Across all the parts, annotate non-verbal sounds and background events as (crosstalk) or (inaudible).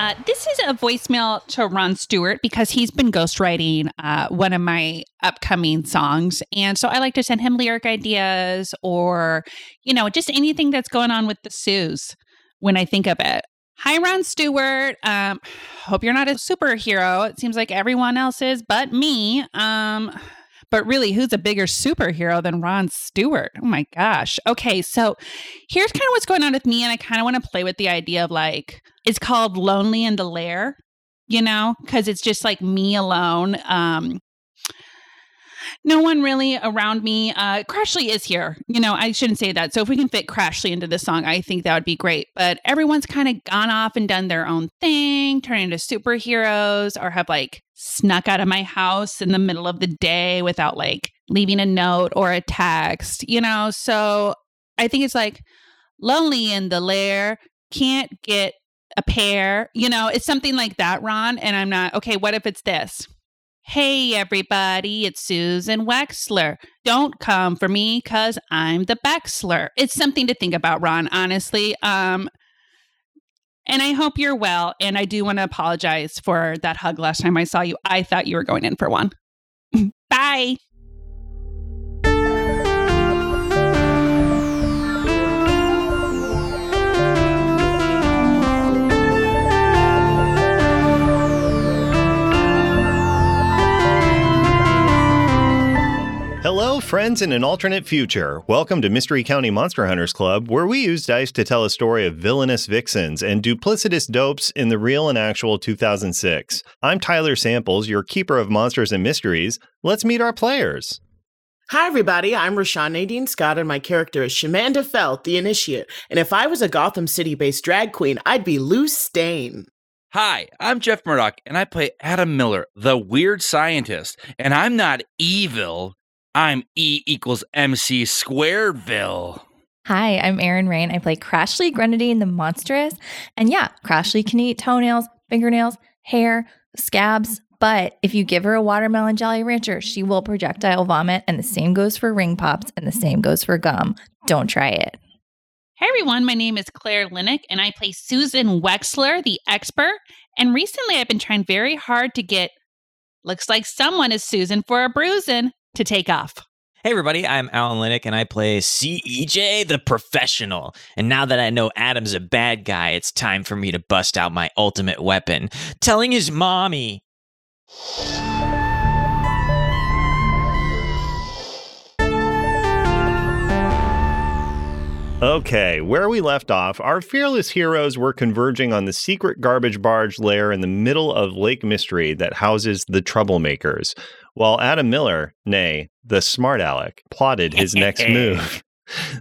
Uh, this is a voicemail to Ron Stewart because he's been ghostwriting uh, one of my upcoming songs. And so I like to send him lyric ideas or, you know, just anything that's going on with the Sues when I think of it. Hi, Ron Stewart. Um, hope you're not a superhero. It seems like everyone else is but me. Um, but really, who's a bigger superhero than Ron Stewart? Oh my gosh. Okay, so here's kind of what's going on with me, and I kind of want to play with the idea of like, it's called Lonely in the Lair, you know, because it's just like me alone. Um, no one really around me. Uh, Crashly is here. You know, I shouldn't say that. So if we can fit Crashly into this song, I think that would be great. But everyone's kind of gone off and done their own thing, turning into superheroes, or have like snuck out of my house in the middle of the day without like leaving a note or a text, you know? So I think it's like lonely in the lair, can't get a pair, you know? It's something like that, Ron. And I'm not, okay, what if it's this? Hey, everybody, it's Susan Wexler. Don't come for me because I'm the Bexler. It's something to think about, Ron, honestly. Um, and I hope you're well. And I do want to apologize for that hug last time I saw you. I thought you were going in for one. (laughs) Bye. Hello, friends in an alternate future. Welcome to Mystery County Monster Hunters Club, where we use dice to tell a story of villainous vixens and duplicitous dopes in the real and actual 2006. I'm Tyler Samples, your keeper of monsters and mysteries. Let's meet our players. Hi, everybody. I'm Rashawn Nadine Scott, and my character is Shamanda Felt, the Initiate. And if I was a Gotham City based drag queen, I'd be Luce Stain. Hi, I'm Jeff Murdoch, and I play Adam Miller, the weird scientist. And I'm not evil, I'm E equals MC Squareville. Hi, I'm Erin Rain. I play Crashly Grenadine the Monstrous. And yeah, Crashly can eat toenails, fingernails, hair, scabs. But if you give her a watermelon Jolly Rancher, she will projectile vomit. And the same goes for ring pops and the same goes for gum. Don't try it. Hey everyone, my name is Claire Linick and I play Susan Wexler, the expert. And recently I've been trying very hard to get looks like someone is Susan for a bruising to take off. Hey everybody, I'm Alan Linick and I play CEJ the Professional. And now that I know Adam's a bad guy, it's time for me to bust out my ultimate weapon, telling his mommy. Okay, where we left off, our fearless heroes were converging on the secret garbage barge lair in the middle of Lake Mystery that houses the troublemakers, while Adam Miller, nay, the smart aleck, plotted his next (laughs) move. (laughs)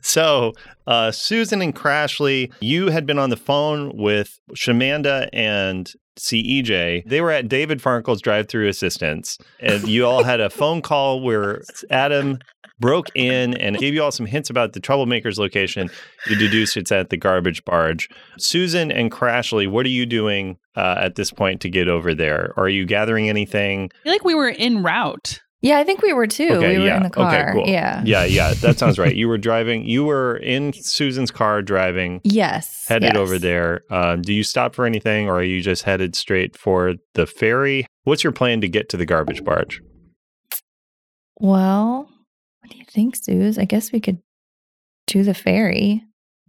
So, uh, Susan and Crashly, you had been on the phone with Shamanda and CEJ. They were at David Farnkle's drive through assistance, and you all had a phone call where Adam broke in and gave you all some hints about the troublemakers location. You deduced it's at the garbage barge. Susan and Crashly, what are you doing uh, at this point to get over there? Are you gathering anything? I feel like we were en route. Yeah, I think we were too. Okay, we were yeah. in the car. Okay, cool. Yeah. Yeah, yeah, that sounds right. (laughs) You were driving, you were in Susan's car driving, Yes. headed yes. over there. Um, do you stop for anything or are you just headed straight for the ferry? What's your plan to get to the garbage barge? Well, what do you think, Suze? I guess we could do the ferry.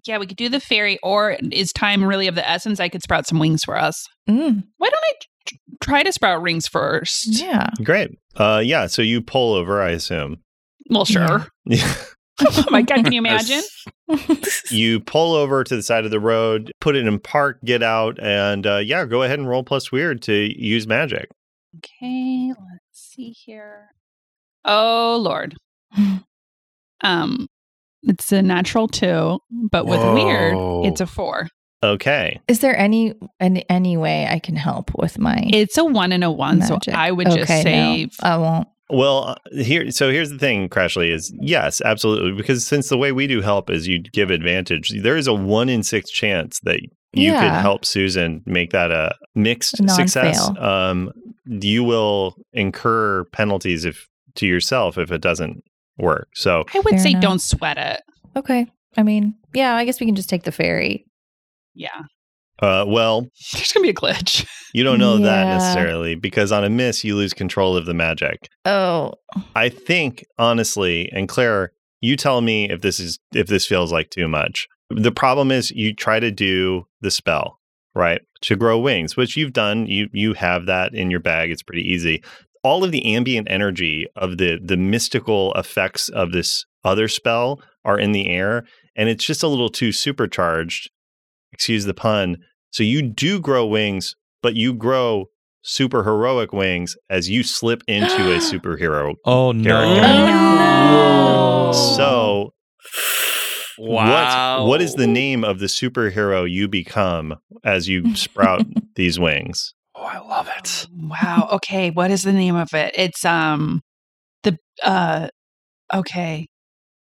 Yeah, we could do the ferry, or is time really of the essence? I could sprout some wings for us. Mm, Why don't I t- try to sprout rings first? yeah. Great. Uh, yeah, so you pull over, I assume. Well, sure. Yeah. (laughs) oh my God, can you imagine? (laughs) you pull over to the side of the road, put it in park, get out, and uh, yeah, go ahead and roll plus weird to use magic. Okay, let's see here. Oh Lord. Um, It's a natural two, but with Whoa. weird, it's a four. Okay. Is there any any, any way I can help with my It's a one and a one. magic? So I would just Okay, say no, I won't. Well, uh, here, so here's the thing, Crashly, is yes, absolutely. Because since the way we do help is you give advantage, there is a one in six chance that you could help Susan make that a mixed success. non-fail. Um, you will incur penalties if to yourself if it doesn't work. So I would Fair say enough. don't sweat it. Okay. I mean, yeah, I guess we can just take the ferry. Yeah. Uh, well, There's gonna be a glitch. you don't know that necessarily because on a miss, you lose control of the magic. Oh, I think honestly, and Claire, you tell me if this is if this feels like too much. The problem is you try to do the spell, right? To grow wings, which you've done. You you have that in your bag. It's pretty easy. All of the ambient energy of the the mystical effects of this other spell are in the air, and it's just a little too supercharged. Excuse the pun. So you do grow wings, but you grow super heroic wings as you slip into a (gasps) superhero Oh Character. no. So, Wow. what, what is the name of the superhero you become as you sprout (laughs) these wings? Oh, I love it. Wow. Okay. What is the name of it? It's um the uh okay.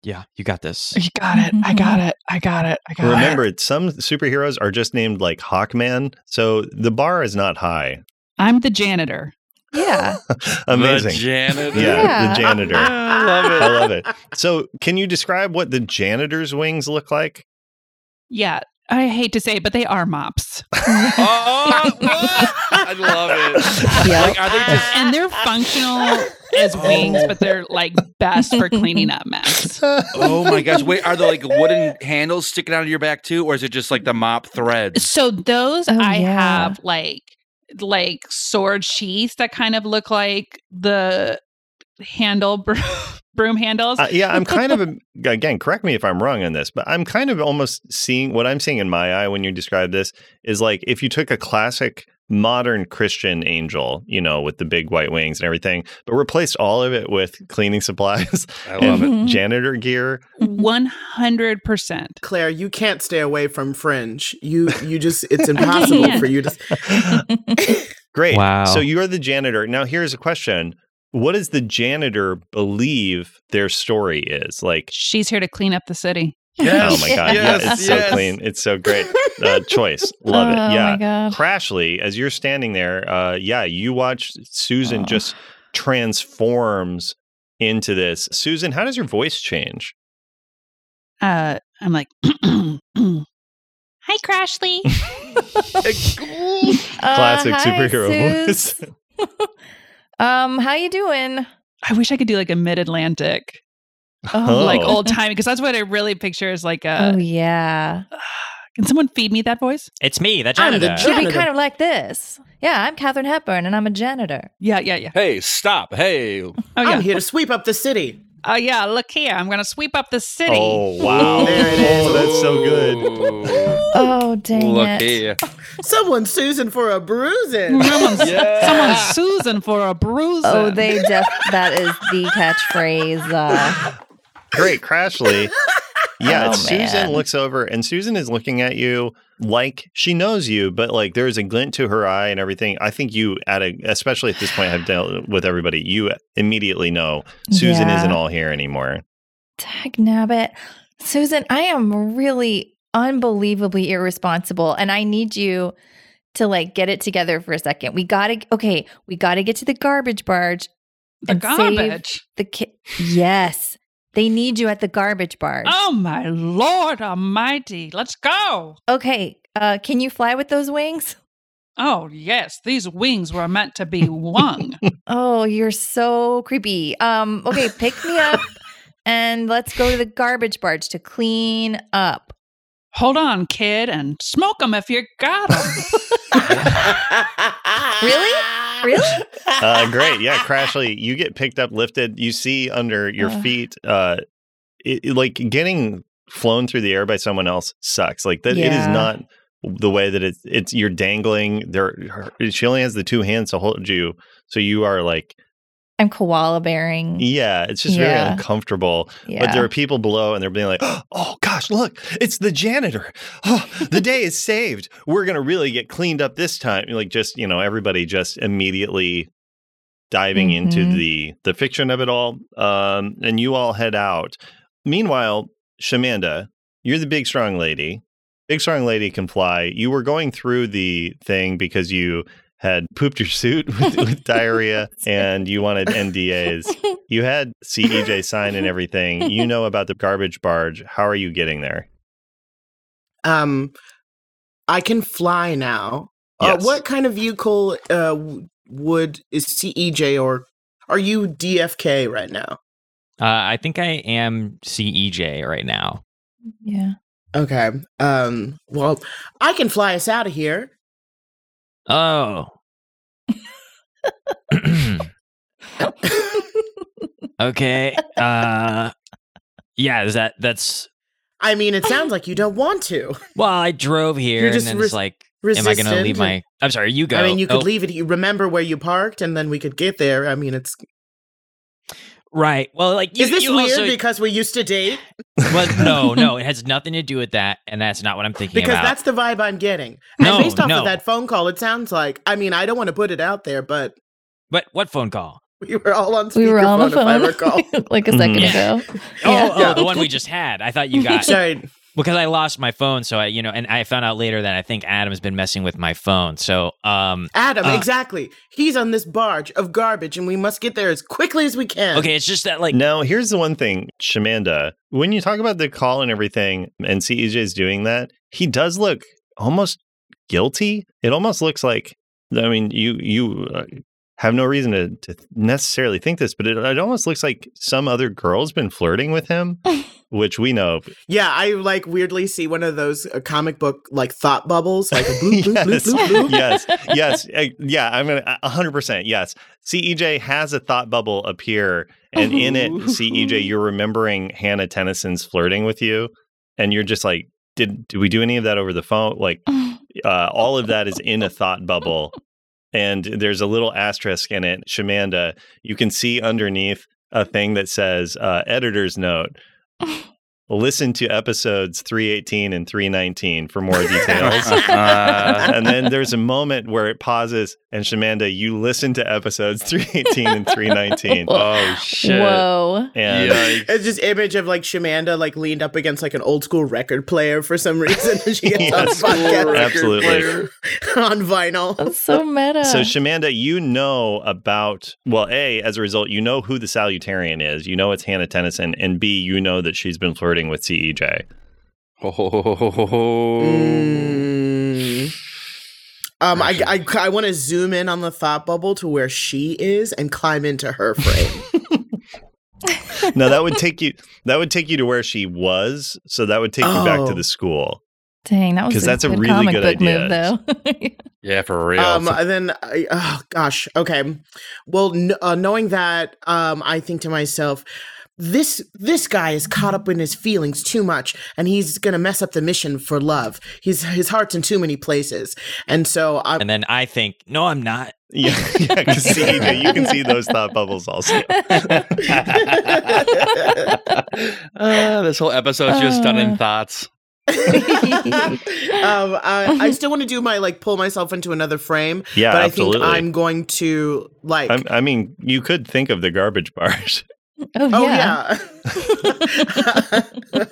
Yeah, you got this. You got it. I got mm-hmm. it. I got it. I got Remember, it. Remember, some superheroes are just named like Hawkman, so the bar is not high. I'm the janitor. (laughs) Yeah. Amazing. The janitor. yeah, Yeah. the janitor. (laughs) I love it. I love it. So, can you describe what the janitor's wings look like? Yeah. I hate to say it, but they are mops. Oh, (laughs) what? I love it. Yep. Like, are they just and they're functional as oh. wings, but they're like best for cleaning up mess. Oh my gosh! Wait, are there like wooden handles sticking out of your back too, or is it just like the mop threads? So those Oh, I yeah. have like like sword sheaths that kind of look like the handle bro- (laughs) broom handles. Uh, yeah, I'm kind of (laughs) again. Correct me if I'm wrong on this, but I'm kind of almost seeing what I'm seeing in my eye when you describe this is like if you took a classic modern Christian angel, you know, with the big white wings and everything, but replaced all of it with cleaning (laughs) supplies I love and it. janitor gear. One hundred percent. Claire, you can't stay away from Fringe. You you just it's (laughs) impossible for you to Great. Wow. So you're the janitor. Now here's a question. What does the janitor believe their story is? Like, She's here to clean up the city. oh my (laughs) God. Yes, yeah, it's yes. so clean. It's so great. Uh, (laughs) choice. Love oh it. Yeah. my god. Crashly, as you're standing there, uh, yeah, you watch Susan Oh. just transforms into this. Susan, how does your voice change? Uh, I'm like, (clears throat) hi, Crashly. (laughs) Classic Uh, hi, superhero Sus. voice. Um, how you doing? I wish I could do like a mid-Atlantic, Oh. like old time, because that's what I really picture is like a. oh yeah. (sighs) Can someone feed me that voice? It's me, the I'm the janitor. Should be kind of like this. Yeah, I'm Katharine Hepburn and I'm a janitor. Yeah, yeah, yeah. Hey, stop! Hey, Oh I'm here to sweep up the city. Oh yeah. Look here. I'm gonna sweep up the city. Oh, wow. There it is. Oh, that's so good. good. Oh dang Look it. here. (laughs) Someone's Susan for a bruising. Someone's, (laughs) Yeah. someone's Susan for a bruising. Oh, they def that is the catchphrase. Uh, Great, Crashly. Yeah, Oh, Susan looks over and Susan is looking at you like she knows you, but like there's a glint to her eye and everything. I think you, at a, especially at this point, have dealt with everybody. You immediately know Susan Yeah. isn't all here anymore. Tag nabbit. Susan, I am really unbelievably irresponsible and I need you to like get it together for a second. We got to okay, we got to get to the garbage barge. the and save garbage. The ki- Yes. They need you at the garbage barge. Oh my lord almighty. Let's go. Okay, uh can you fly with those wings? Oh yes, these wings were meant to be wung. (laughs) Oh, you're so creepy. Um okay, pick me up and let's go to the garbage barge to clean up. Hold on, kid, and smoke them if you got them. (laughs) Really? Really? (laughs) Uh, great. Yeah, Crashly, you get picked up, lifted. You see under your Uh. feet, uh, it, like getting flown through the air by someone else sucks. Like that, it is not the way that it's. It's you're dangling. There, she only has the two hands to hold you, so you are like I'm koala bearing. Yeah, it's just very uncomfortable. Yeah. But there are people below and they're being like, (gasps) oh gosh, look, it's the janitor. (gasps) Oh, the day is saved. We're going to really get cleaned up this time. Like, just, you know, everybody just immediately diving into Mhm. the the fiction of it all. Um, and you all head out. Meanwhile, Shamanda, you're the big strong lady. Big strong lady can fly. You were going through the thing because you had pooped your suit (laughs) with, with diarrhea (laughs) and you wanted NDAs. You had CEJ (laughs) sign and everything. You know about the garbage barge. How are you getting there? Um, I can fly now. Yes. Uh, what kind of vehicle uh, would is CEJ or are you DFK right now? Uh, I think I am CEJ right now. yeah. Okay. Um. Well, I can fly us out of here. Oh. (clears throat) (clears throat) okay. Uh yeah, is that that's I mean, it sounds (clears throat) like you don't want to. well, I drove here You're and then res- it's like am I gonna leave my I'm sorry, you go. I mean, you could Oh, leave it. You remember where you parked, and then we could get there. I mean, it's Right. Well like you, is this you weird also, because we used to date? well, no, (laughs) no, it has nothing to do with that, and that's not what I'm thinking Because about. that's the vibe I'm getting. No, and based off no. of that phone call, it sounds like. I mean, I don't want to put it out there, but What what phone call? we were all on speakerphone. We were all on the If I phone recall. (laughs) like a second Yeah. ago. Oh, Yeah. oh, the one we just had. I thought you (laughs) got Sorry. Because I lost my phone, so I, you know, and I found out later that I think Adam's been messing with my phone. So, um, Adam, Uh, exactly. He's on this barge of garbage, and we must get there as quickly as we can. okay, it's just that like Now, here's the one thing, Shamanda, when you talk about the call and everything, and CEJ is doing that, he does look almost guilty. It almost looks like, I mean, you you uh, have no reason to, to necessarily think this, but it, it almost looks like some other girl's been flirting with him, (laughs) which we know. Yeah, I like weirdly see one of those uh, comic book like thought bubbles, like a bloop, (laughs) bloop, bloop, yes, bloop, bloop. (laughs) yes, yes, uh, yeah. I'm gonna a hundred percent. Yes, CEJ has a thought bubble appear, and in it, CEJ, you're remembering Hannah Tennyson's flirting with you, and you're just like, did did we do any of that over the phone? Like, uh, all of that is in a thought bubble, and there's a little asterisk in it. Shamanda, you can see underneath a thing that says uh, "editor's note." (laughs) Listen to episodes 318 and 319 for more details. (laughs) Uh, and then there's a moment where it pauses, and Shamanda, you listen to episodes 318 and 319. (laughs) oh shit! Whoa. And Yikes. It's just image of like Shamanda like leaned up against like an old school record player for some reason. she gets (laughs) on Yes. podcast Absolutely. on vinyl. That's so meta. so, Shamanda, you know about, well, A, as a result, you know who the salutarian is. You know it's Hannah Tennyson. And B, you know that she's been flirting with E CEJ. Oh. Mm. Um, I I, I want to zoom in on the thought bubble to where she is and climb into her frame. (laughs) No, that would take you. That would take you to where she was. So that would take you back to Oh. the school. Dang, that was 'Cause a that's a good really comic good book idea. move, though. (laughs) Yeah, for real. um, and then I, oh gosh, okay. Well, kn- uh, knowing that, um, I think to myself. This this guy is caught up in his feelings too much, and he's gonna mess up the mission for love. He's his heart's in too many places, and so I'm and then I think, no, I'm not. Yeah, (laughs) yeah, because CEJ, you can see those thought bubbles also. Uh, (laughs) this whole episode's just done in Uh. thoughts. (laughs) um, I, I still want to do my like pull myself into another frame, Yeah, but absolutely. I think I'm going to like. I'm, I mean, you could think of the garbage bars. Oh, oh yeah. yeah. (laughs)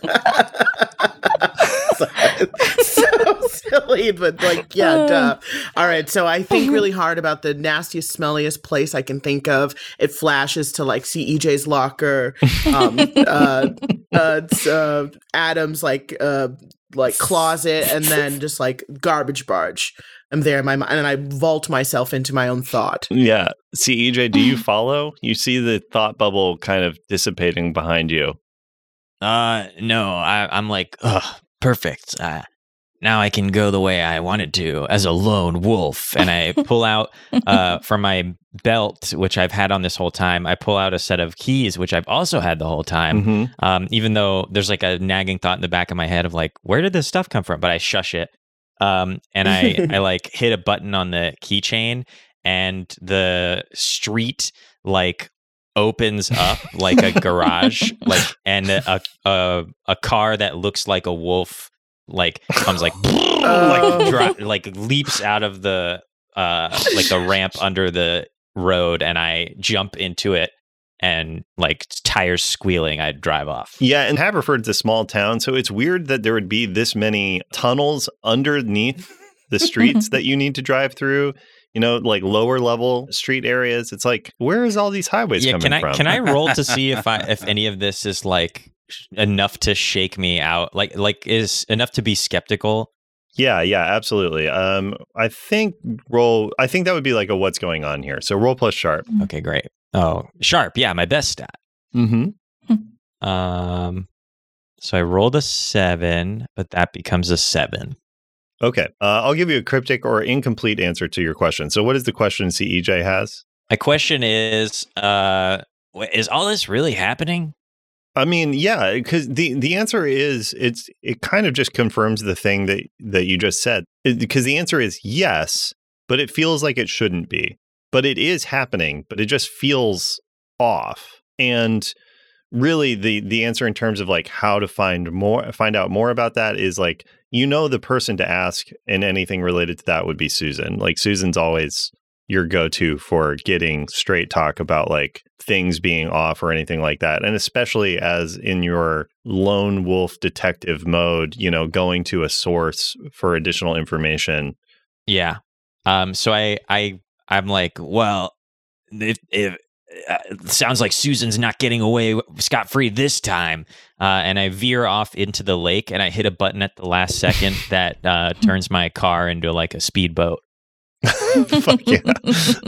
so silly, but like yeah, duh. All right, so I think really hard about the nastiest, smelliest place I can think of. It flashes to like CEJ's locker, um, (laughs) uh, uh, uh, Adam's like uh, like closet, and then just like garbage barge. I'm there in my mind, and I vault myself into my own thought. Yeah. See, EJ, do you (sighs) follow? You see the thought bubble kind of dissipating behind you. Uh, no, I, I'm like, ugh, perfect. Uh, now I can go the way I wanted to as a lone wolf. And I pull out uh, (laughs) from my belt, which I've had on this whole time, I pull out a set of keys, which I've also had the whole time. Mhm. Um, even though there's like a nagging thought in the back of my head of like, where did this stuff come from? But I shush it. Um, and I, I (laughs) like hit a button on the keychain and the street like opens up like a garage, like (laughs) and a, a a car that looks like a wolf like comes like (laughs) like dro- like leaps out of the uh like the ramp under the road and I jump into it and like tires squealing I'd drive off. Yeah, and Haverford's a small town, so it's weird that there would be this many tunnels underneath the streets that (laughs) you need to drive through. You know, like lower level street areas. It's like, where is all these highways yeah, coming can I from? can I roll to (laughs) see if I if any of this is like enough to shake me out? Like like is enough to be skeptical? Yeah, yeah, absolutely. Um, I think roll. I think that would be like a what's going on here. So roll plus sharp. Okay, great. Oh, sharp. Yeah, my best stat. Mm-hmm. Um, so I rolled a seven, but that becomes a seven. Okay, uh, I'll give you a cryptic or incomplete answer to your question. So, what is the question CEJ has? My question is, uh, is all this really happening? I mean, yeah, because the the answer is it's it kind of just confirms the thing that that you just said. Because the answer is yes, but it feels like it shouldn't be. But it is happening, but it just feels off. And really the the answer in terms of like how to find more find out more about that is like you know the person to ask and anything related to that would be Susan. Like Susan's always your go-to for getting straight talk about like things being off or anything like that and especially as in your lone wolf detective mode you know going to a source for additional information Yeah. Um. So I I I'm like, well, if if uh, it sounds like Susan's not getting away scot free this time, uh, and I veer off into the lake, and I hit a button at the last second (laughs) that uh, turns my car into like a speedboat. (laughs) Fuck yeah.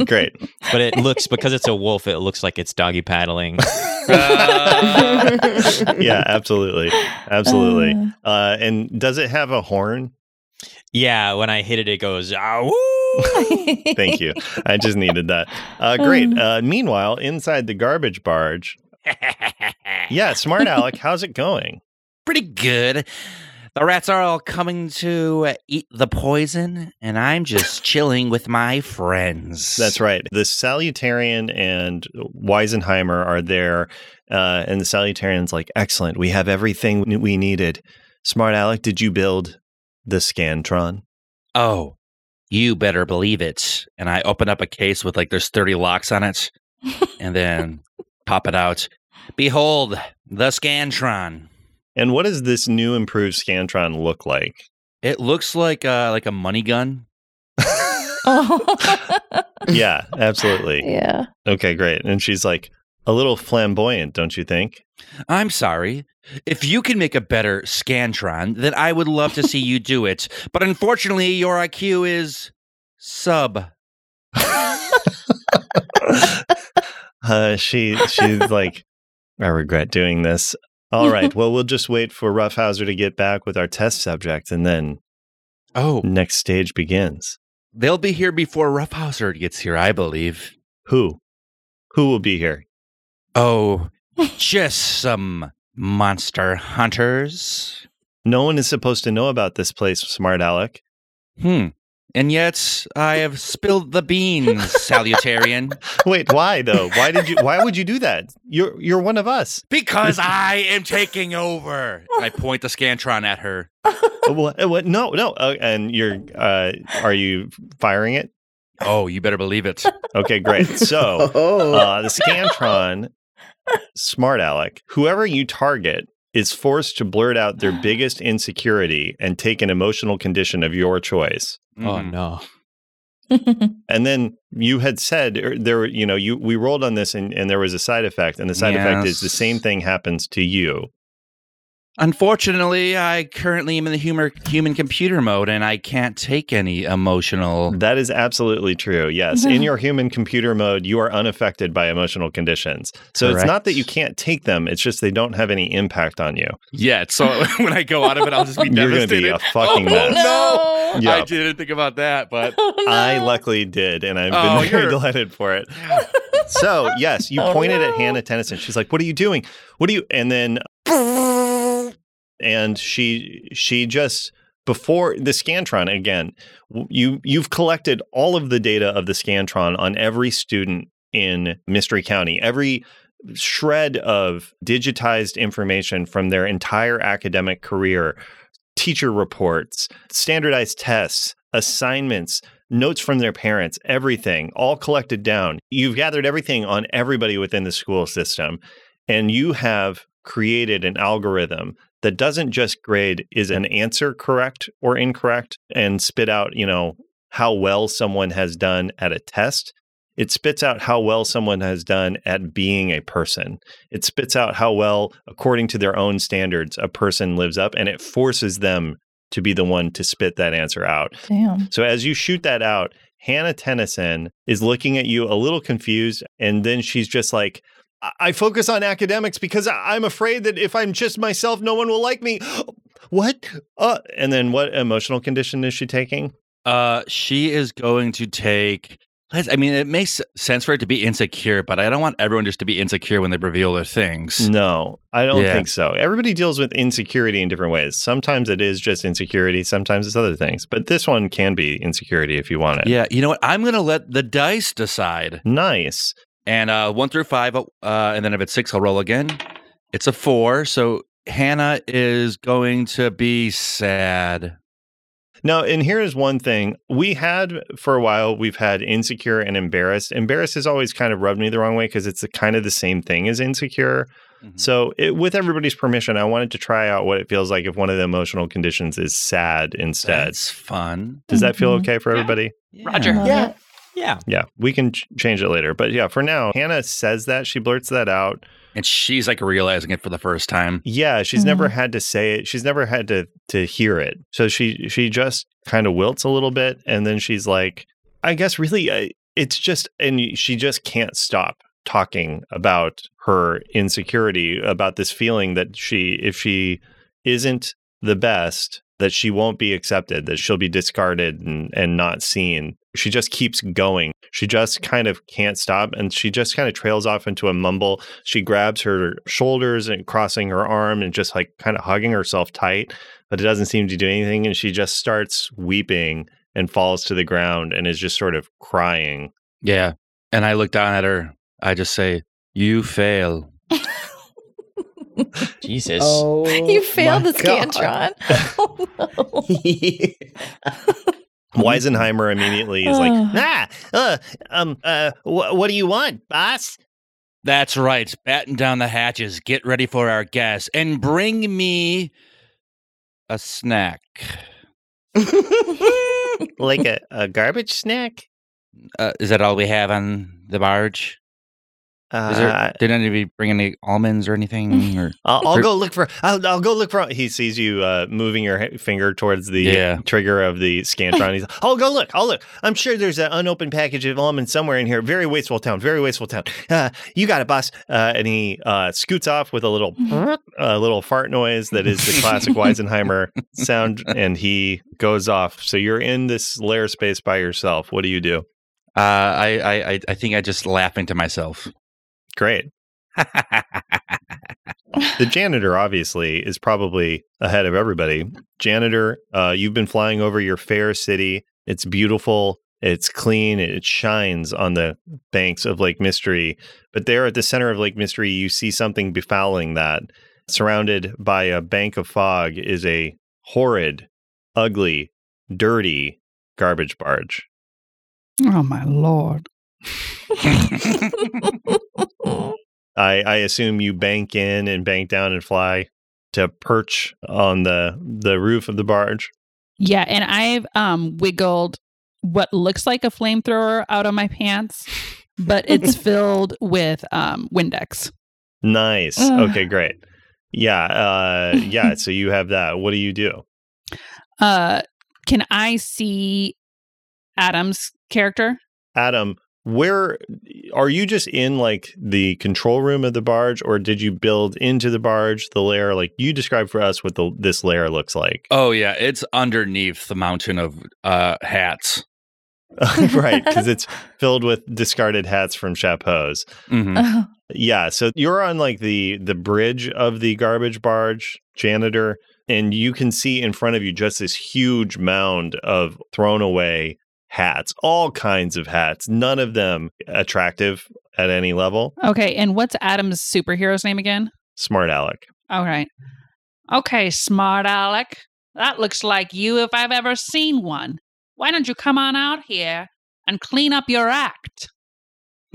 Great. But it looks because it's a wolf, it looks like it's doggy paddling. (laughs) yeah absolutely absolutely uh and does it have a horn yeah, when I hit it, it goes. "Ah, (laughs) thank you i just needed that uh great uh meanwhile inside the garbage barge yeah smart alec (laughs) how's it going Pretty good. The rats are all coming to uh, eat the poison, and I'm just (laughs) chilling with my friends. That's right. The Salutarian and Weisenheimer are there, uh, and the Salutarian's like, "Excellent, we have everything we needed." Smart Alec, did you build the Scantron? Oh, you better believe it. And I open up a case with like there's 30 locks on it, (laughs) and then pop it out. Behold, the Scantron. And what does this new improved Scantron look like? It looks like uh, like a money gun. (laughs) oh. (laughs) yeah, absolutely. yeah. Okay, great. And she's like, a little flamboyant, don't you think? I'm sorry. If you can make a better Scantron, then I would love to see you do it. But unfortunately, your IQ is sub. uh, she she's like, I regret doing this. All right, (laughs) well, we'll just wait for Roughhauser to get back with our test subject, and then Oh, next stage begins. they'll be here before Roughhauser gets here, I believe. Who? Who will be here? Oh, (laughs) just some monster hunters. No one is supposed to know about this place, Smart Alec. Hmm. And yet I have spilled the beans, (laughs) Salutarian. Wait, why though? Why did you? Why would you do that? You're you're one of us. Because (laughs) I am taking over. I point the Scantron at her. what, what? No, no. Uh, and you're. Uh, are you firing it? Oh, you better believe it. Okay, great. So Oh. uh, the Scantron, Smart Alec, whoever you target is forced to blurt out their (sighs) biggest insecurity and take an emotional condition of your choice. Oh Mhm. no. (laughs) And then you had said er, there were, you know, you we rolled on this and, and there was a side effect, and the side effect is the same thing happens to you. Unfortunately, I currently am in the humor, human computer mode and I can't take any emotional. That is absolutely true. Yes. In (laughs) your human computer mode, you are unaffected by emotional conditions. So it's not that you can't take them, it's just they don't have any impact on you. Yeah. So (laughs) when I go out of it, I'll just be (laughs) You're gonna devastated. be a fucking oh, mess. No, Yeah. I didn't think about that, but oh, I luckily did, and I've Oh, been very delighted for it. So, yes, you Oh, pointed at. Hannah Tennyson. She's like, "What are you doing? What are you?" And then, and she she just before the Scantron again. You you've collected all of the data of the Scantron on every student in Mystery County. Every shred of digitized information from their entire academic career, teacher reports, standardized tests, assignments, notes from their parents, everything, all collected down. You've gathered everything on everybody within the school system, and you have created an algorithm that doesn't just grade is an answer correct or incorrect and spit out, you know, how well someone has done at a test. It spits out how well someone has done at being a person. It spits out how well, according to their own standards, a person lives up, and it forces them to be the one to spit that answer out. Damn. So as you shoot that out, Hannah Tennyson is looking at you a little confused, and then she's just like, I- focus on academics because I'm afraid that if I'm just myself, no one will like me. (gasps) What? Uh, and then what emotional condition is she taking? Uh, she is going to take. I mean, it makes sense for it to be insecure, but I don't want everyone just to be insecure when they reveal their things. No, I don't Yeah. think so. Everybody deals with insecurity in different ways. Sometimes it is just insecurity, sometimes it's other things. But this one can be insecurity if you want it. Yeah, you know what? I'm gonna let the dice decide. Nice. And uh, one through five, uh, and then if it's six, I'll roll again. It's a four, so Hannah is going to be sad. Now, and here is one thing. We had for a while, we've had insecure and embarrassed. Embarrassed has always kind of rubbed me the wrong way because it's the, kind of the same thing as insecure. Mm-hmm. So, it, with everybody's permission, I wanted to try out what it feels like if one of the emotional conditions is sad instead. That's fun. Does that feel Mhm. okay for everybody? Roger. Yeah. It. Yeah. Yeah, we can ch- change it later. But yeah, for now, Hannah says that. She blurts that out. And she's like realizing it for the first time. Yeah, she's never Mm-hmm. had to say it. She's never had to to hear it. So she she just kind of wilts a little bit, and then she's like, I guess really, uh, it's just, and she just can't stop talking about her insecurity, about this feeling that she, if she isn't the best, that she won't be accepted, that she'll be discarded and and not seen. She just keeps going. She just kind of can't stop, and she just kind of trails off into a mumble she grabs her shoulders and crossing her arm and just like kind of hugging herself tight, but it doesn't seem to do anything. And she just starts weeping and falls to the ground and is just sort of crying. Yeah. And I look down at her. I just say, You fail. (laughs) (laughs) Jesus. Oh, You failed the Scantron. Oh, no. (laughs) Weisenheimer immediately is like, Ugh. ah, uh, um, uh, wh- what do you want, boss? That's right. Batten down the hatches. Get ready for our guests. And bring me a snack. (laughs) Like a, a garbage snack? Uh, is that all we have on the barge? There, Uh, did anybody bring any almonds or anything? (laughs) Or I'll, I'll go look for. I'll, I'll go look for. He sees you uh, moving your finger towards the Yeah. trigger of the (laughs) scantron. He's. like, I'll go look. I'll look. I'm sure there's an unopened package of almonds somewhere in here. Very wasteful town. Very wasteful town. Uh, you got it, boss. Uh, and he uh, scoots off with a little, (laughs) a little fart noise that is the classic Weisenheimer sound, and he goes off. So you're in this lair space by yourself. What do you do? uh, I, I, I- I think I just laughing to myself. Great. the janitor obviously is probably ahead of everybody. Janitor, uh, you've been flying over your fair city. It's beautiful. It's clean. It shines on the banks of Lake Mystery. But there at the center of Lake Mystery, you see something befouling that. Surrounded by a bank of fog is a horrid, ugly, dirty garbage barge. Oh my lord. (laughs) I, I assume you bank in and bank down and fly to perch on the the roof of the barge. Yeah, and I've um wiggled what looks like a flamethrower out of my pants, but it's (laughs) filled with um Windex. Nice. Ugh. Okay, great. Yeah, uh yeah, so you have that. What do you do? (laughs) Uh can I see Adam's character? Adam, where are you just in like the control room of the barge or did you build into the barge the layer like you describe for us what the this layer looks like? oh yeah, it's underneath the mountain of uh, hats. (laughs) right, cuz (laughs) it's filled with discarded hats from chapeaus. Mhm. Oh, Yeah, so you're on like the the bridge of the garbage barge, janitor, and you can see in front of you just this huge mound of thrown away hats, all kinds of hats, none of them attractive at any level. Okay, and what's Adam's superhero's name again? Smart Alec. All right. Okay, smart Alec. That looks like you if I've ever seen one. Why don't you come on out here and clean up your act? (laughs)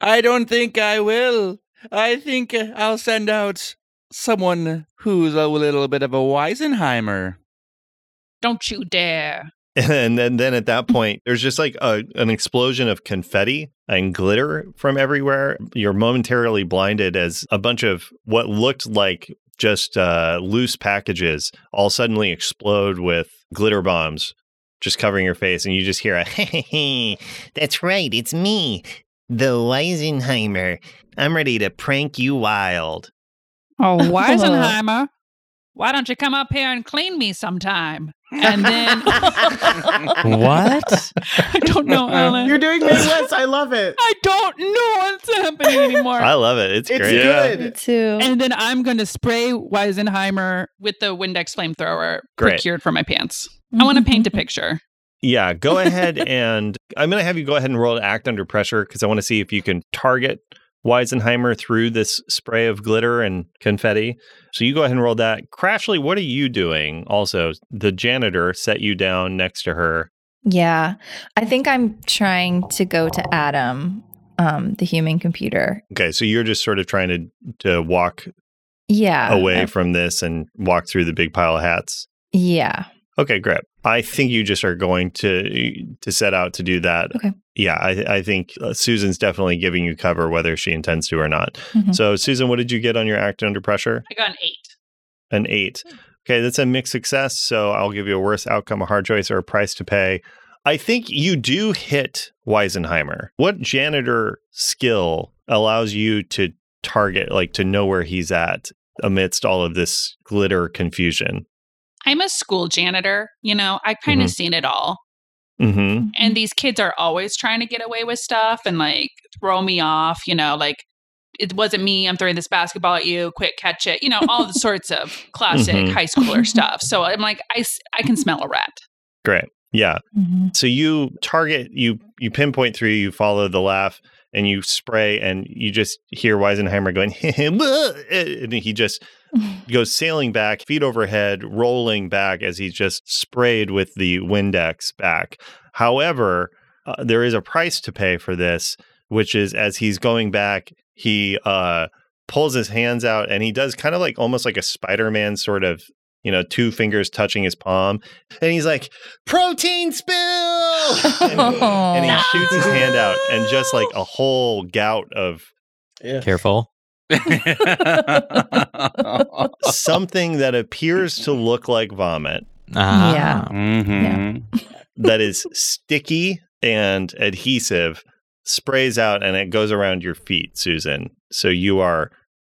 I don't think I will. I think uh, I'll send out someone who's a little bit of a Weisenheimer. Don't you dare. (laughs) And then, then at that (laughs) point, there's just like a, an explosion of confetti and glitter from everywhere. You're momentarily blinded as a bunch of what looked like just uh, loose packages all suddenly explode with glitter bombs, just covering your face. And you just hear a, hey, (laughs) that's right, it's me, the Weisenheimer. I'm ready to prank you wild. Oh, Weisenheimer, why don't you come up here and clean me sometime? And then (laughs) What? (laughs) I don't know, Alan. You're doing Mae West. I love it. I don't know what's happening anymore. I love it. It's, great. It's great. good. Me too. and then I'm going to spray Weisenheimer with the Windex flamethrower Great. procured for my pants. I want to paint a mm-hmm. picture. Yeah, go ahead and I'm going to have you go ahead and roll to act under pressure because I want to see if you can target Weisenheimer through this spray of glitter and confetti. So you go ahead and roll that. Crashly, what are you doing? Also, the janitor set you down next to her. Yeah. I think I'm trying to go to Adam, um, the human computer. Okay, so you're just sort of trying to to walk Yeah. away I- from this and walk through the big pile of hats. yeah. Okay, great. I think you just are going to to set out to do that. Okay. Yeah, I, I think uh, Susan's definitely giving you cover, whether she intends to or not. Mhm. So, Susan, what did you get on your act under pressure? I got an eight. An eight. Okay, that's a mixed success. So, I'll give you a worse outcome, a hard choice, or a price to pay. I think you do hit Weisenheimer. What janitor skill allows you to target, like to know where he's at amidst all of this glitter confusion? I'm a school janitor. You know, I kind of seen it all. Mm-hmm. And these kids are always trying to get away with stuff and like throw me off, you know, like it wasn't me, I'm throwing this basketball at you, quick catch it, you know, all the sorts of (laughs) classic Mhm. high schooler stuff. So I'm like, I, I can smell a rat. Great. Yeah. Mhm. So you target, you you pinpoint through, you follow the laugh, and you spray, and you just hear Weisenheimer going, (laughs) and he just (laughs) goes sailing back, feet overhead, rolling back as he's just sprayed with the Windex back. However, uh, there is a price to pay for this, which is as he's going back, he uh, pulls his hands out and he does kind of like almost like a Spider Man sort of, you know, two fingers touching his palm. And he's like, protein spill! and, (laughs) and he shoots his hand out and just like a whole gout of Yeah. Careful. (laughs) something that appears to look like vomit Ah. Yeah. Mhm. that is sticky and adhesive sprays out and it goes around your feet, Susan. So you are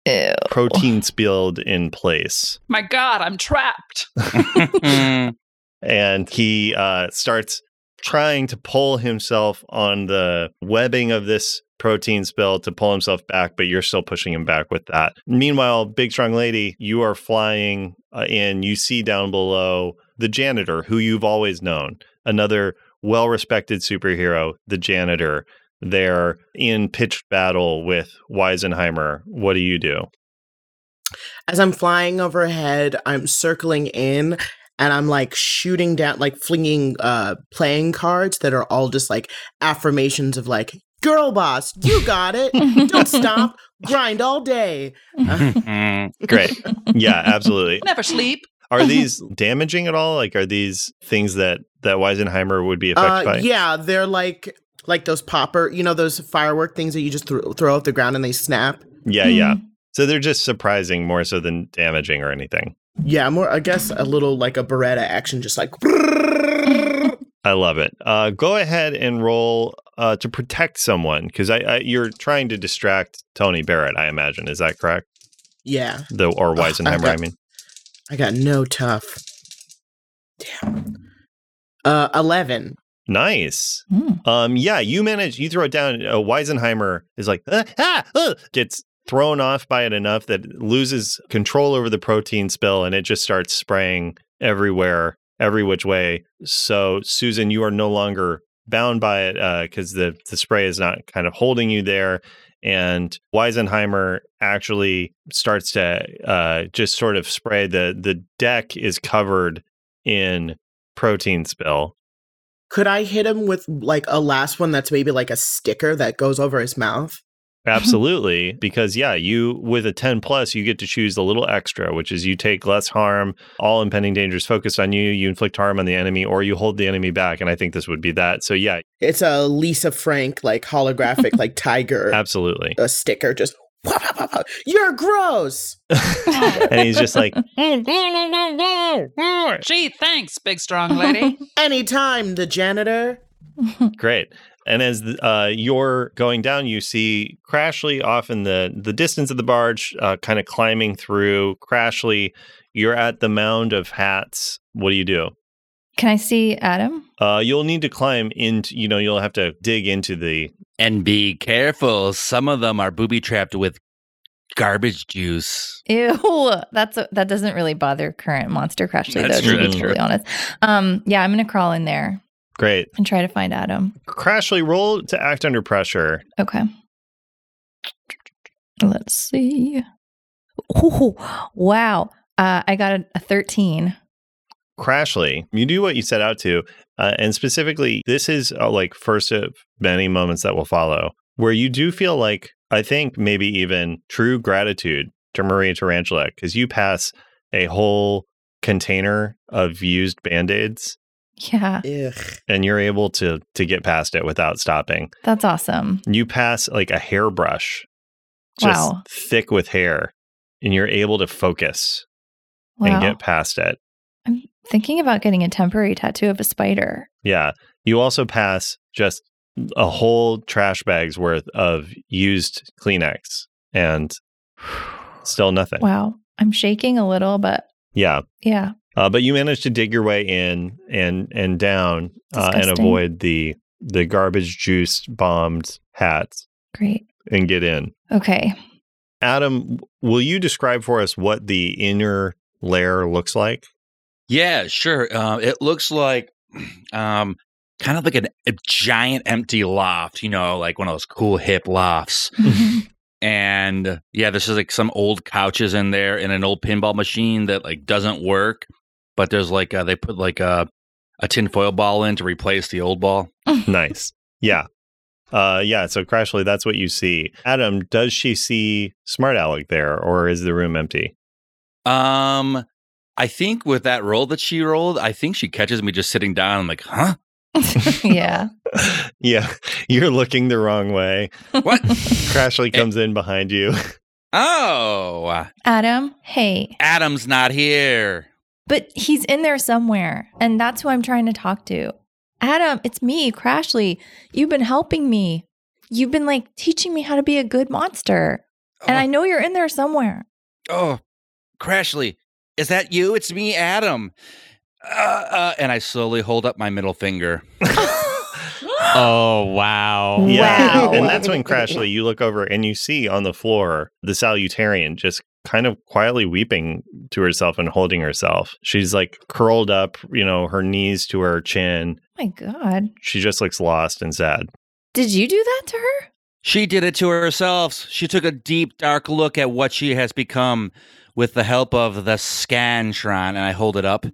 Ew. protein spilled in place. My God, I'm trapped. (laughs) And he uh, starts trying to pull himself on the webbing of this protein spill to pull himself back, but you're still pushing him back with that. Meanwhile, Big Strong Lady, you are flying uh, in. You see down below the janitor, who you've always known, another well respected superhero, the janitor. They're in pitched battle with Weisenheimer. What do you do? As I'm flying overhead, I'm circling in and I'm like shooting down, like flinging uh playing cards that are all just like affirmations of like, girl boss, you got it. Don't (laughs) stop. Grind all day. (laughs) Great. Yeah, absolutely. (laughs) Never sleep. Are these damaging at all? Like, are these things that that Weisenheimer would be affected Uh, by? yeah, they're like like those popper, you know, those firework things that you just thro- throw off the ground and they snap. yeah, yeah. So they're just surprising more so than damaging or anything. Yeah, more I guess a little like a Beretta action, just like (laughs) I love it. Uh, go ahead and roll uh, to protect someone because I, I you're trying to distract Tony Barrett. I imagine is that correct? yeah. The or I Weisenheimer. got- I mean, I got no tough. Damn. Uh, eleven. Nice. Mm. Um, yeah, you manage. You throw it down. Uh, Weisenheimer is like ah, ah, uh, gets thrown off by it enough that it loses control over the protein spill, and it just starts spraying everywhere, every which way. So, Susan, you are no longer bound by it because the the spray is not kind of holding you there. And Weisenheimer actually starts to uh, just sort of spray the the deck is covered in protein spill. Could I hit him with like a last one that's maybe like a sticker that goes over his mouth? (laughs) Absolutely, because yeah, you with a 10 plus, you get to choose a little extra, which is you take less harm, all impending dangers focused on you, you inflict harm on the enemy, or you hold the enemy back. And I think this would be that. So yeah, It's a Lisa Frank like holographic like tiger absolutely. a sticker just you're gross. (laughs) and he's just like, (laughs) Gee, thanks, big strong lady. (laughs) Anytime the janitor. Great. And as uh, you're going down, you see Crashly off in the, the distance of the barge, uh, kind of climbing through. Crashly, you're at the mound of hats. What do you do? Can I see Adam? Uh, you'll need to climb into, you know, you'll have to dig into the. And be careful. Some of them are booby trapped with garbage juice. Ew, that's a, that doesn't really bother current monster Crashly That's though. true, to be that's true. honest. Um, yeah, I'm gonna crawl in there Great. and try to find Adam. Crashly, roll to act under pressure. Okay. Let's see. Ooh, wow. Uh, I got a, a 13. Crashly, you do what you set out to. Uh, and specifically, this is uh, like first of many moments that will follow where you do feel like, I think maybe even true gratitude to Maria Tarantula because you pass a whole container of used band-aids Yeah, Ugh. and you're able to to get past it without stopping. that's awesome. You pass like a hairbrush just Wow. thick with hair and you're able to focus Wow. and get past it. I'm thinking about getting a temporary tattoo of a spider. Yeah. You also pass just a whole trash bag's worth of used Kleenex and still nothing. Wow. I'm shaking a little, but Yeah. yeah. Uh, but you managed to dig your way in and and down uh, and avoid the the garbage juice bombed hats Great. and get in. Okay. Adam, will you describe for us what the inner lair looks like? Yeah, sure. Uh, it looks like (clears throat) um, kind of like an, a giant empty loft, you know, like one of those cool hip lofts. (laughs) And yeah, this is like some old couches in there and an old pinball machine that like doesn't work. But there's like uh, they put like a a tinfoil ball in to replace the old ball. nice. Yeah. Uh, yeah. So Crashly, that's what you see. Adam, does she see Smart Alec there, or is the room empty? Um, I think with that roll that she rolled, I think she catches me just sitting down. I'm like, huh? (laughs) yeah. (laughs) yeah, you're looking the wrong way. What? Crashly comes in behind you. (laughs) oh, Adam, hey. Adam's not here. But he's in there somewhere, and that's who I'm trying to talk to. Adam, it's me, Crashly. You've been helping me. You've been like teaching me how to be a good monster. And oh. I know you're in there somewhere. oh, Crashly, is that you? It's me, Adam. Uh, uh, and I slowly hold up my middle finger. (laughs) Oh wow. Yeah. Wow. And that's when Crashly, you look over and you see on the floor the salutatorian just kind of quietly weeping to herself and holding herself. She's like curled up, you know, her knees to her chin. my God. She just looks lost and sad. Did you do that to her? She did it to herself. She took a deep, dark look at what she has become with the help of the Scantron, and I hold it up.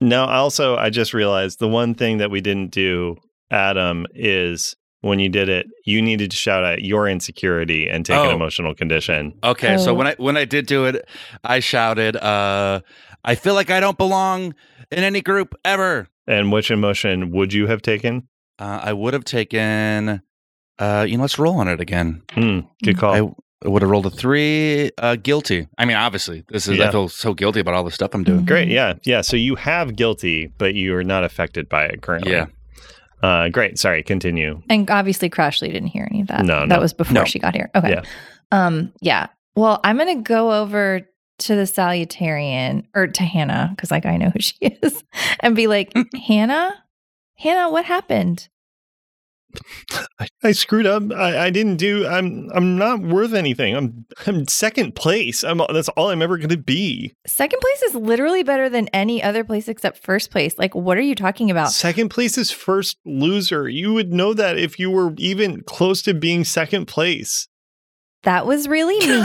Now, also, I just realized the one thing that we didn't do, Adam, is when you did it, you needed to shout out your insecurity and take an Oh. emotional condition. Okay, so Oh. when I when I did do it, I shouted, uh, "I feel like I don't belong in any group ever." And which emotion would you have taken? Uh, I would have taken, uh, you know, let's roll on it again. Hmm, good call. I would have rolled a three. Uh, guilty. I mean, obviously, this is. Yeah. I feel so guilty about all the stuff I'm doing. Great. Yeah. Yeah. So you have guilty, but you are not affected by it currently. Yeah. Uh, great. Sorry. Continue. And obviously, Crashly didn't hear any of that. No, that no. was before No. she got here. Okay. Yeah. Um. Yeah. Well, I'm gonna go over to the salutatorian or to Hannah because, like, I know who she (laughs) is, and be like, (laughs) Hannah, Hannah, what happened? I, I screwed up. I, I didn't do. I'm I'm not worth anything. I'm I'm second place. I'm that's all I'm ever going to be. Second place is literally better than any other place except first place. Like, what are you talking about? Second place is first loser. You would know that if you were even close to being second place. That was really mean.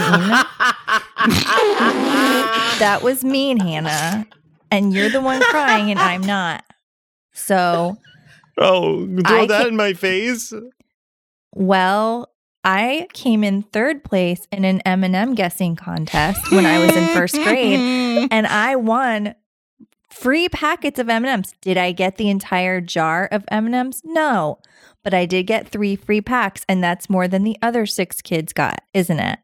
that was mean, Hannah. And you're the one crying, and I'm not. So, Oh, throw I that ca- in my face. well, I came in third place in an M&M guessing contest when I was in first grade, (laughs) and I won free packets of M&Ms. Did I get the entire jar of M&Ms? No. But I did get 3 free packs and that's more than the other 6 kids got, isn't it?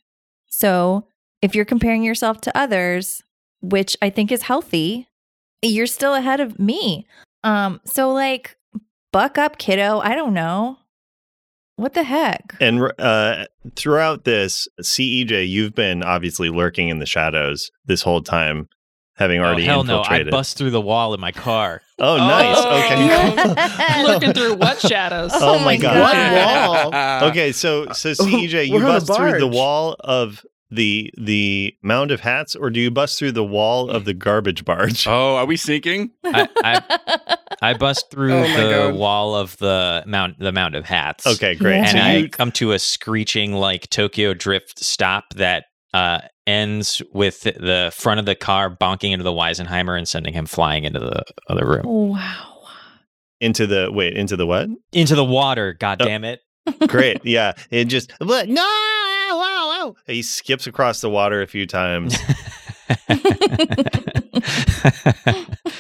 So, if you're comparing yourself to others, which I think is healthy, you're still ahead of me. Um so like buck up kiddo, I don't know. What the heck? And uh, throughout this, CEJ, you've been obviously lurking in the shadows this whole time, having Oh, already hell no! I bust through the wall in my car. oh, nice. Oh. Okay. Looking (laughs) through what shadows? Oh my God. What wall? okay, so so (laughs) CEJ, you We're on a bust through the wall of the the mound of hats, or do you bust through the wall of the garbage barge? (laughs) Oh, are we sinking? I, I, I (laughs) bust through Oh the God. wall of the mount, the mound of hats. Okay, great. Yeah. and So I come to a screeching like Tokyo Drift stop that uh, ends with the front of the car bonking into the Weisenheimer and sending him flying into the other room, wow. into the wait into the what? into the water. God damn it! Great, yeah. It just but no, wow, wow. He skips across the water a few times. (laughs)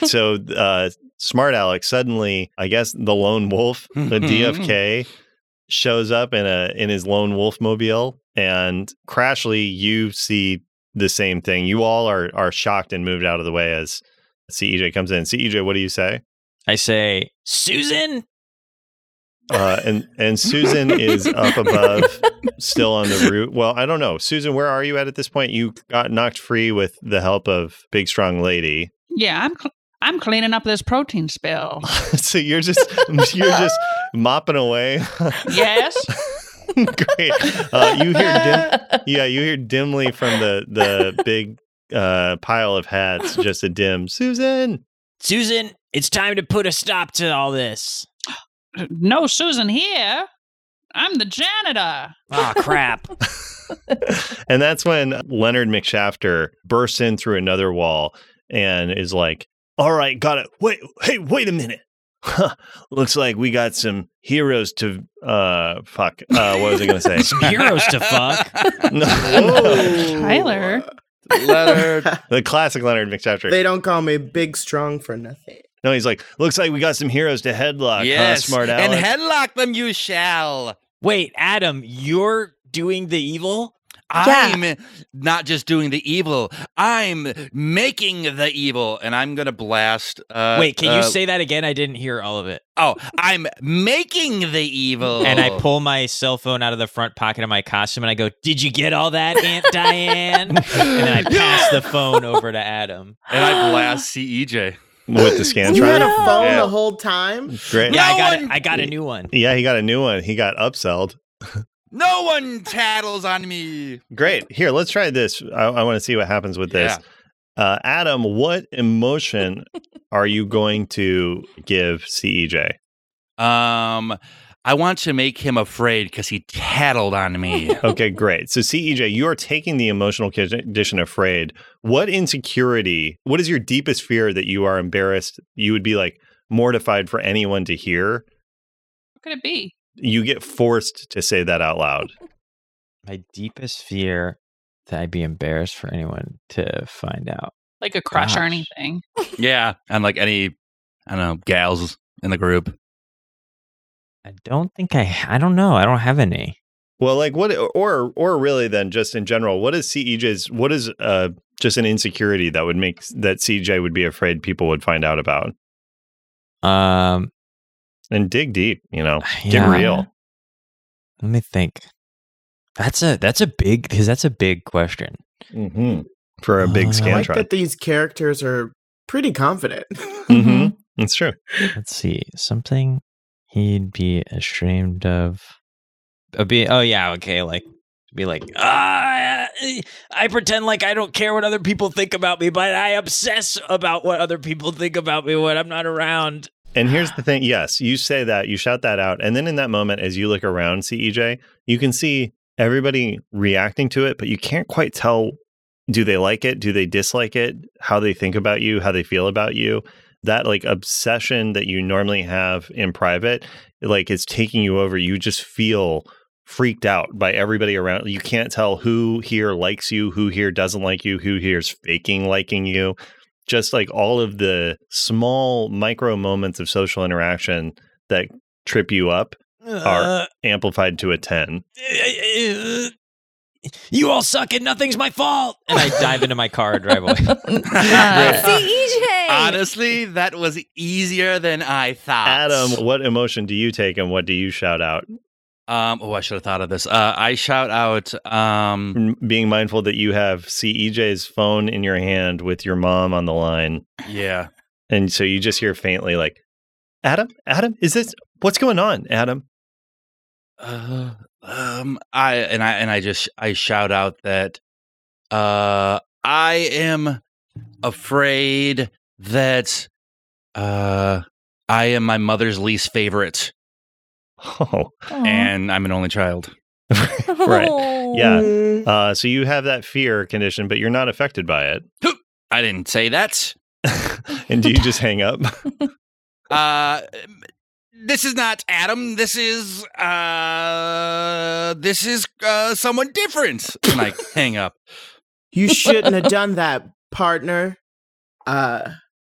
so uh, smart Alex suddenly, I guess the lone wolf, mm, the mm, DFK, mm. shows up in a in his lone wolf mobile, and Crashly, you see the same thing. You all are are shocked and moved out of the way as CEJ comes in. CEJ, what do you say? I say, Susan. Uh, and and Susan is up above, still on the route. Well, I don't know, Susan. Where are you at at this point? You got knocked free with the help of Big Strong Lady. Yeah, I'm cl- I'm cleaning up this protein spill. (laughs) so you're just you're just mopping away. Yes. (laughs) Great. Uh, you hear dim, yeah, you hear dimly from the the big uh, pile of hats, just a dim Susan. Susan, it's time to put a stop to all this. No Susan here. I'm the janitor. Oh crap! (laughs) and that's when Leonard McShafter bursts in through another wall and is like, "All right, got it. Wait, hey, wait a minute. Looks like we got some heroes to uh fuck. Uh what was I going to say? (laughs) Some heroes to fuck. (laughs) no, Whoa. Tyler. Leonard. the classic Leonard McShafter. They don't call me Big Strong for nothing. No, he's like, "Looks like we got some heroes to headlock." huh, yes. smart and headlock them you shall. Wait, Adam, you're doing the evil? I'm not just doing the evil. I'm making the evil, and I'm gonna blast. Uh, Wait, can you uh, say that again? I didn't hear all of it. Oh, I'm making the evil. And I pull my cell phone out of the front pocket of my costume and I go, Did you get all that, Aunt Diane? (laughs) and then I pass the phone over to Adam. and I blast E CEJ. With the scantron. You had a phone Yeah. the whole time? Great. Yeah, I got one- I got a new one. Yeah, he got a new one. He got upselled. No one tattles on me. Great. Here, let's try this. I, I want to see what happens with this. Uh, Adam, what emotion (laughs) are you going to give E CEJ? Um, I want to make him afraid because he tattled on me. (laughs) Okay, great. So CEJ, you are taking the emotional condition afraid. What insecurity, what is your deepest fear that you are embarrassed, you would be like mortified for anyone to hear? What could it be? You get forced to say that out loud. (laughs) My deepest fear that I'd be embarrassed for anyone to find out. Like a crush or anything. yeah, and like any, I don't know, gals in the group. I don't think I I don't know. I don't have any. Well, like what or or really then just in general, what is CEJ's what is uh just an insecurity that would make that CJ would be afraid people would find out about? Um And dig deep, you know. Get real. Let me think. That's a that's a big because that's a big question. Mm-hmm. For a big Uh, I I like that these characters are pretty confident. mm-hmm. (laughs) It's true. Let's see. Something he'd be ashamed of. of be, oh yeah, okay, like be like, ah, I pretend like I don't care what other people think about me, but I obsess about what other people think about me when I'm not around. And here's the thing yes, you say that, you shout that out. And then in that moment, as you look around, CEJ, you can see everybody reacting to it, but you can't quite tell do they like it? Do they dislike it? How they think about you? How they feel about you? That like obsession that you normally have in private, like it's taking you over. You just feel freaked out by everybody around. You can't tell who here likes you, who here doesn't like you, who here's faking liking you. Just like all of the small micro moments of social interaction that trip you up are Uh, amplified to a 10. Eh, eh, eh, (laughs) you all suck and nothing's my fault. And I dive into my car and drive away. (laughs) Uh, CEJ. (laughs) Honestly, that was easier than I thought. Adam, what emotion do you take and what do you shout out? Um, oh, I should have thought of this. Uh, I shout out. Um, Being mindful that you have CEJ's phone in your hand with your mom on the line. yeah. And so you just hear faintly, like, Adam, Adam, is this what's going on, Adam? Uh, um, I and I and I just I shout out that uh I am afraid that uh I am my mother's least favorite Oh, Aw. and I'm an only child. (laughs) right. Yeah. Mm. Uh, so you have that fear condition, but you're not affected by it. I didn't say that. (laughs) and do you just hang up? (laughs) Uh this is not Adam. This is uh this is uh someone different. And I (laughs) hang up. You shouldn't have done that, partner. Uh,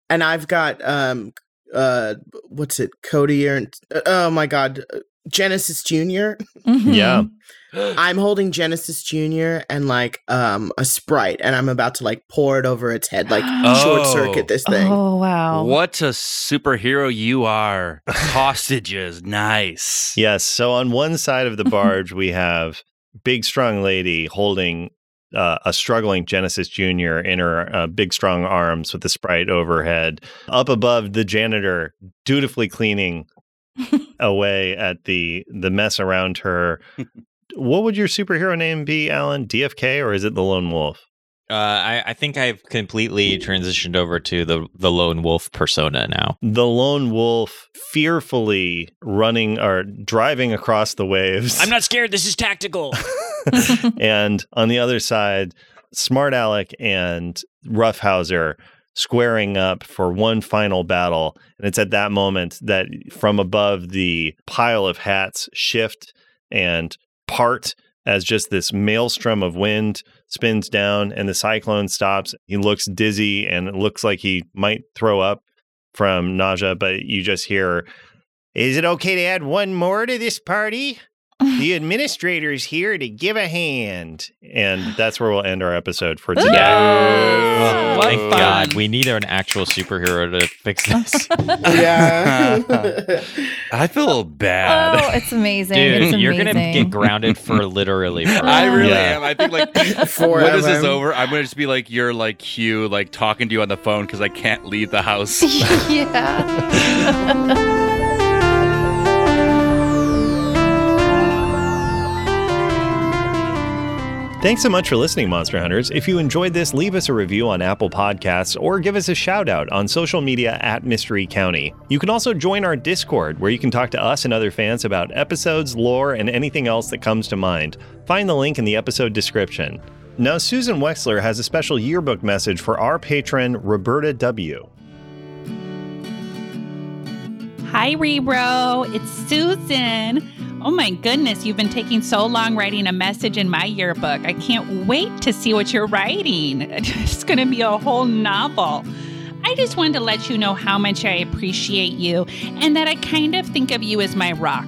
and I've got um, uh, what's it, Cody or oh my god, uh, Genesis Junior. Mhm. Yeah. (gasps) I'm holding Genesis Junior and like um a sprite, and I'm about to like pour it over its head, like (gasps) short Oh. circuit this thing. Oh wow. What a superhero you are. (laughs) Hostages. Nice. Yes. So on one side of the (laughs) barge, we have big, strong lady holding uh, a struggling Genesis Jr. in her uh, big, strong arms with the sprite overhead. Up above, the janitor dutifully cleaning away at the the mess around her. (laughs) what would your superhero name be, Alan? DFK or is it the Lone Wolf? Uh, I, I think I've completely transitioned over to the the lone wolf persona now. The Lone Wolf fearfully running or driving across the waves. I'm not scared. This is tactical. (laughs) and on the other side, Smart Alec and Roughhauser squaring up for one final battle. And it's at that moment that from above the pile of hats shift and part as just this maelstrom of wind spins down and the cyclone stops. He looks dizzy and it looks like he might throw up from nausea, but you just hear, Is it okay to add one more to this party? The administrator's here to give a hand. And that's where we'll end our episode for today. Oh, What thank fun. God. We need an actual superhero to fix (laughs) this. yeah. I feel bad. Oh, it's amazing. Dude, it's you're gonna get grounded for (laughs) literally (laughs) forever. I really Yeah. am. I think like when this is over, I'm gonna just be like you're like Hugh, like talking to you on the phone because I can't leave the house. yeah. Thanks so much for listening, Monster Hunters. If you enjoyed this, leave us a review on Apple Podcasts or give us a shout out on social media at Mystery County. You can also join our Discord, where you can talk to us and other fans about episodes, lore, and anything else that comes to mind. Find the link in the episode description. Now, Susan Wexler has a special yearbook message for our patron, Roberta W. Hi, Rebro. It's Susan. Oh my goodness, you've been taking so long writing a message in my yearbook. I can't wait to see what you're writing. (laughs) It's going to be a whole novel. I just wanted to let you know how much I appreciate you and that I kind of think of you as my rock.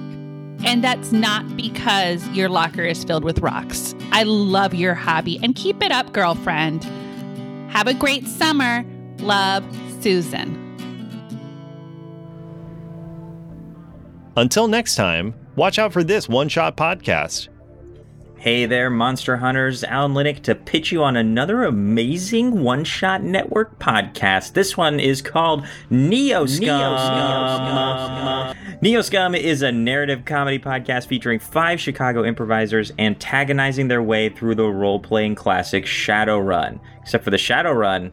And that's not because your locker is filled with rocks. I love your hobby and keep it up, girlfriend. Have a great summer. Love, Susan. Until next time, watch out for this one shot podcast. Hey there, Monster Hunters. Alan Linick to pitch you on another amazing One Shot Network podcast. This one is called Neo Scum. Neo Scum is a narrative comedy podcast featuring five Chicago improvisers antagonizing their way through the role playing classic Shadowrun. Except for the Shadowrun,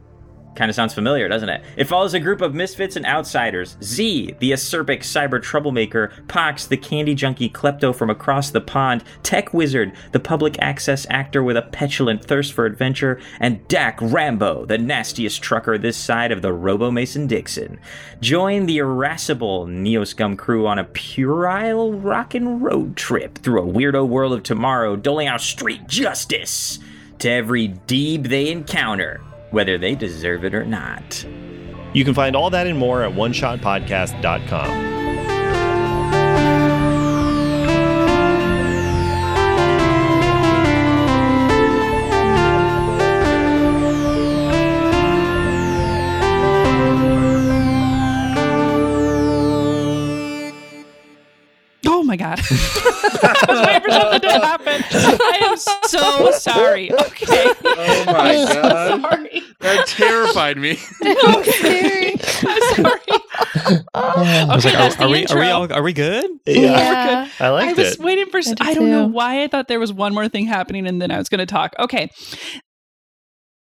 Kind of sounds familiar, doesn't it? It follows a group of misfits and outsiders. Z, the acerbic cyber troublemaker, Pox, the candy junkie klepto from across the pond, Tech Wizard, the public access actor with a petulant thirst for adventure, and Dak Rambo, the nastiest trucker this side of the Robo Mason Dixon. Join the irascible Neoscum crew on a puerile rockin' road trip through a weirdo world of tomorrow, doling out street justice to every deeb they encounter whether they deserve it or not. You can find all that and more at oneshotpodcast.com. my god! (laughs) I was waiting for something to happen. I am so sorry. Okay. Oh my I'm so god. sorry. That terrified me. (laughs) I'm sorry. I'm sorry. I was Okay, like, are, are the we are we all are we good? Yeah. I liked I was it. waiting for. s- I do I don't know why I thought there was one more thing happening, and then I was going to talk. Okay,